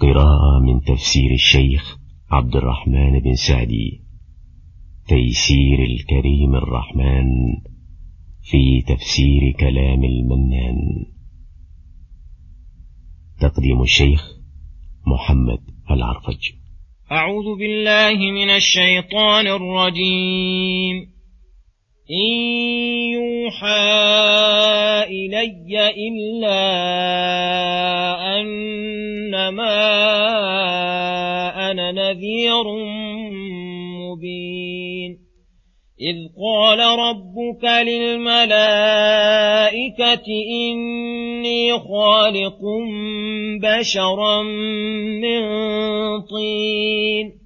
قراءة من تفسير الشيخ عبد الرحمن بن سعدي. تيسير الكريم الرحمن في تفسير كلام المنان. تقديم الشيخ محمد العرفج. أعوذ بالله من الشيطان الرجيم. إن يوحى إلي إلا أنما أنا نذير مبين إذ قال ربك للملائكة إني خالق بشرا من طين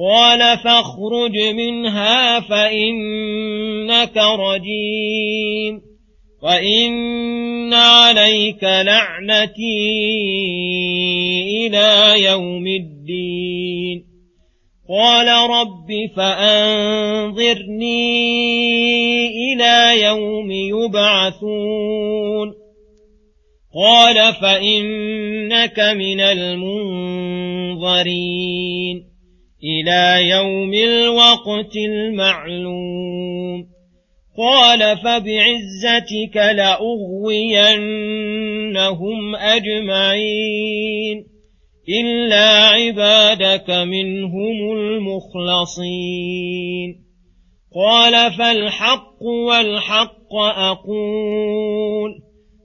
قال فاخرج منها فإنك رجيم. وإن عليك لعنتي إلى يوم الدين. قال رب فأنظرني إلى يوم يبعثون. قال فإنك من المنظرين. إلى يوم الوقت المعلوم. قال فبعزتك لأغوينهم أجمعين إلا عبادك منهم المخلصين. قال فالحق والحق أقول.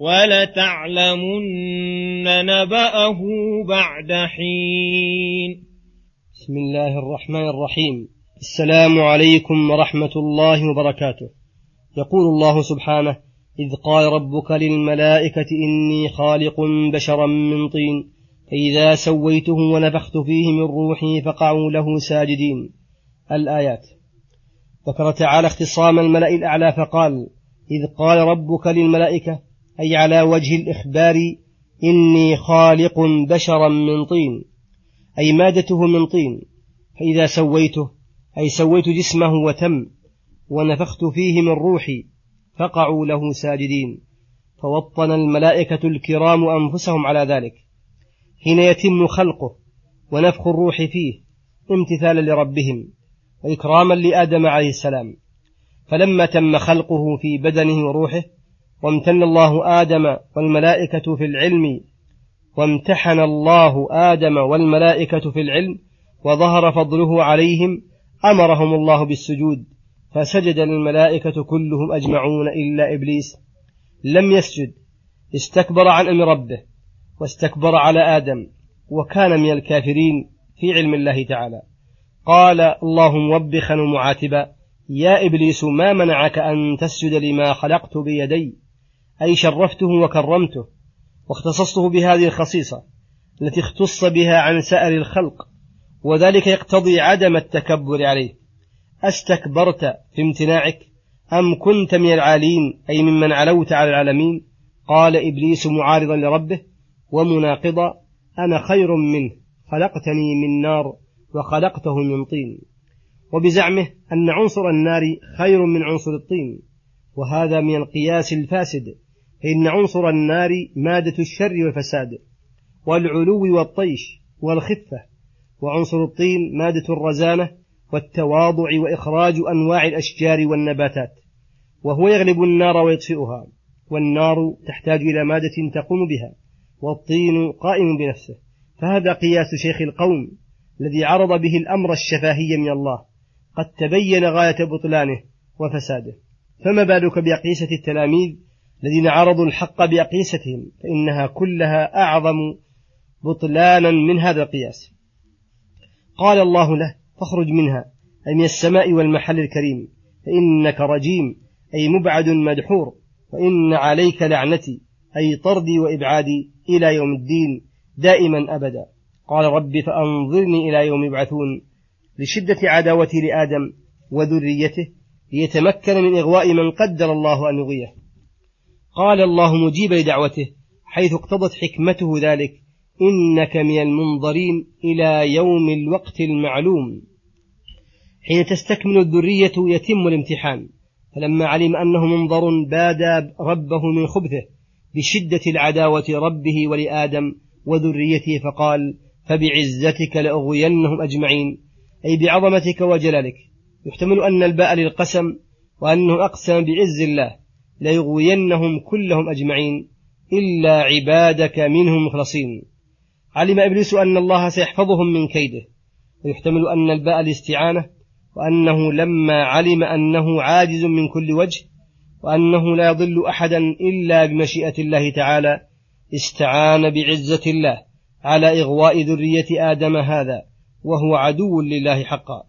ولتعلمن نبأه بعد حين. بسم الله الرحمن الرحيم. السلام عليكم ورحمة الله وبركاته. يقول الله سبحانه إذ قال ربك للملائكة إني خالق بشرا من طين. فإذا سويته ونفخت فيه من روحي فقعوا له ساجدين. الآيات. ذكر تعالى اختصام الملأ الأعلى فقال إذ قال ربك للملائكة أي على وجه الإخبار إني خالق بشرا من طين أي مادته من طين فإذا سويته أي سويت جسمه وتم ونفخت فيه من روحي فقعوا له ساجدين فوطن الملائكة الكرام أنفسهم على ذلك. حين يتم خلقه ونفخ الروح فيه امتثالا لربهم وإكراما لآدم عليه السلام فلما تم خلقه في بدنه وروحه وامتن الله آدم والملائكة في العلم وامتحن الله آدم والملائكة في العلم وظهر فضله عليهم أمرهم الله بالسجود فسجد الملائكة كلهم أجمعون إلا إبليس. لم يسجد استكبر عن أمر ربه واستكبر على آدم وكان من الكافرين في علم الله تعالى. قال الله موبخا ومعاتبا يا إبليس ما منعك أن تسجد لما خلقت بيدي؟ أي شرفته وكرمته واختصصته بهذه الخصيصة التي اختص بها عن سائر الخلق وذلك يقتضي عدم التكبر عليه. أستكبرت في امتناعك؟ أم كنت من العالين؟ أي ممن علوت على العالمين؟ قال إبليس معارضا لربه ومناقضا أنا خير منه خلقتني من نار وخلقته من طين. وبزعمه أن عنصر النار خير من عنصر الطين وهذا من القياس الفاسد فإن عنصر النار مادة الشر والفساد والعلو والطيش والخفة وعنصر الطين مادة الرزانة والتواضع وإخراج أنواع الأشجار والنباتات وهو يغلب النار ويطفئها والنار تحتاج إلى مادة تقوم بها والطين قائم بنفسه. فهذا قياس شيخ القوم الذي عرض به الأمر الشفاهي من الله قد تبين غاية بطلانه وفساده. فما بالك بأقيسة التلاميذ الذين عرضوا الحق بأقيستهم فإنها كلها أعظم بطلانا من هذا القياس. قال الله له فاخرج منها أي من السماء والمحل الكريم فإنك رجيم أي مبعد مدحور وإن عليك لعنتي أي طردي وإبعادي إلى يوم الدين دائما أبدا. قال رب فأنظرني إلى يوم يبعثون لشدة عداوتي لآدم وذريته ليتمكن من إغواء من قدر الله أن يغويه. قال الله مجيبا لدعوته حيث اقتضت حكمته ذلك إنك من المنظرين إلى يوم الوقت المعلوم. حين تستكمل الذرية يتم الامتحان فلما علم أنه منظر بادى ربه من خبثه بشدة العداوة ربه ولآدم وذريته فقال فبعزتك لأغوينهم أجمعين أي بعظمتك وجلالك. يحتمل أن الباء للقسم وأنه أقسم بعز الله. ليغوينهم كلهم أجمعين إلا عبادك منهم مخلصين. علم إبليس أن الله سيحفظهم من كيده ويحتمل أن الباء الاستعانة وأنه لما علم أنه عاجز من كل وجه وأنه لا يضل أحدا إلا بمشيئة الله تعالى استعان بعزة الله على إغواء ذرية آدم هذا وهو عدو لله حقا.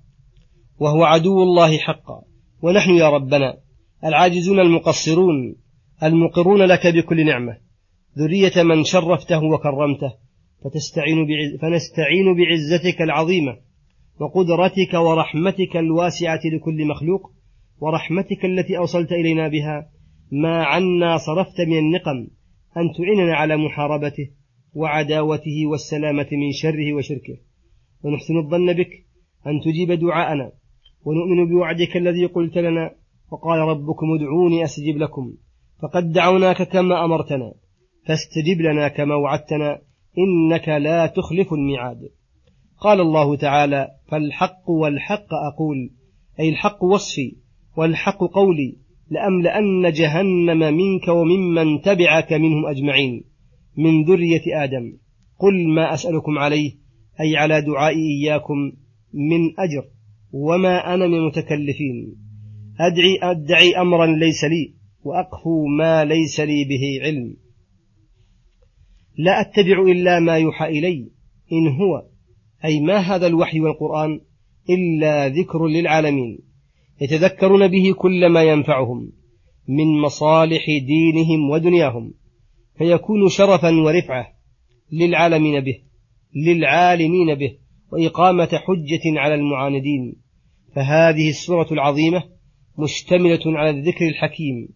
وهو عدو الله حقا. ونحن يا ربنا العاجزون المقصرون المقرون لك بكل نعمة. ذرية من شرفته وكرمته فتستعين بعز فنستعين بعزتك العظيمة وقدرتك ورحمتك الواسعة لكل مخلوق ورحمتك التي أوصلت إلينا بها. ما عنا صرفت من النقم أن تعيننا على محاربته وعداوته والسلامة من شره وشركه. ونحسن الظن بك أن تجيب دعاءنا ونؤمن بوعدك الذي قلت لنا وقال ربكم ادعوني أستجب لكم. فقد دعوناك كما أمرتنا فاستجب لنا كما وعدتنا إنك لا تخلف الميعاد. قال الله تعالى فالحق والحق أقول أي الحق وصفي والحق قولي لأملأن جهنم منك وممن تبعك منهم أجمعين. من ذرية آدم. قل ما أسألكم عليه أي على دعائي إياكم من أجر وما أنا من المتكلفين أدعي أدعي أمرا ليس لي وأقفو ما ليس لي به علم. لا أتبع إلا ما يوحى إلي. إن هو أي ما هذا الوحي والقرآن إلا ذكر للعالمين. يتذكرون به كل ما ينفعهم من مصالح دينهم ودنياهم فيكون شرفا ورفعة للعالمين به للعالمين به وإقامة حجة على المعاندين. فهذه السورة العظيمة مشتملة على الذكر الحكيم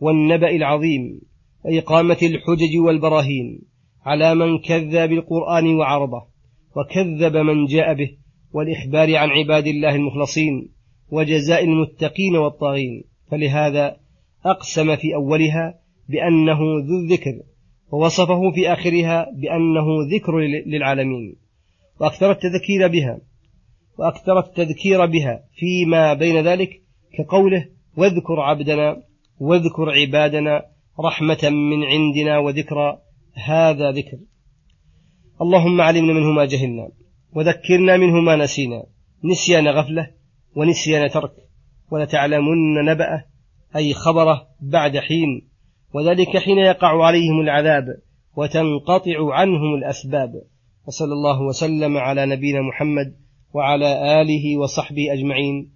والنبأ العظيم وإقامة الحجج والبراهين على من كذب بالقرآن وعرضه وكذب من جاء به والإخبار عن عباد الله المخلصين وجزاء المتقين والطاغين. فلهذا أقسم في أولها بأنه ذو الذكر ووصفه في آخرها بأنه ذكر للعالمين. وأكثر التذكير بها وأكثر التذكير بها فيما بين ذلك كقوله واذكر عبدنا واذكر عبادنا رحمة من عندنا وذكرى هذا ذكر. اللهم علمنا منه ما جهلنا وذكرنا منه ما نسينا نسيان غفلة ونسيان ترك ولتعلمن نبأه أي خبره بعد حين وذلك حين يقع عليهم العذاب وتنقطع عنهم الأسباب. وصلى الله وسلم على نبينا محمد وعلى آله وصحبه أجمعين.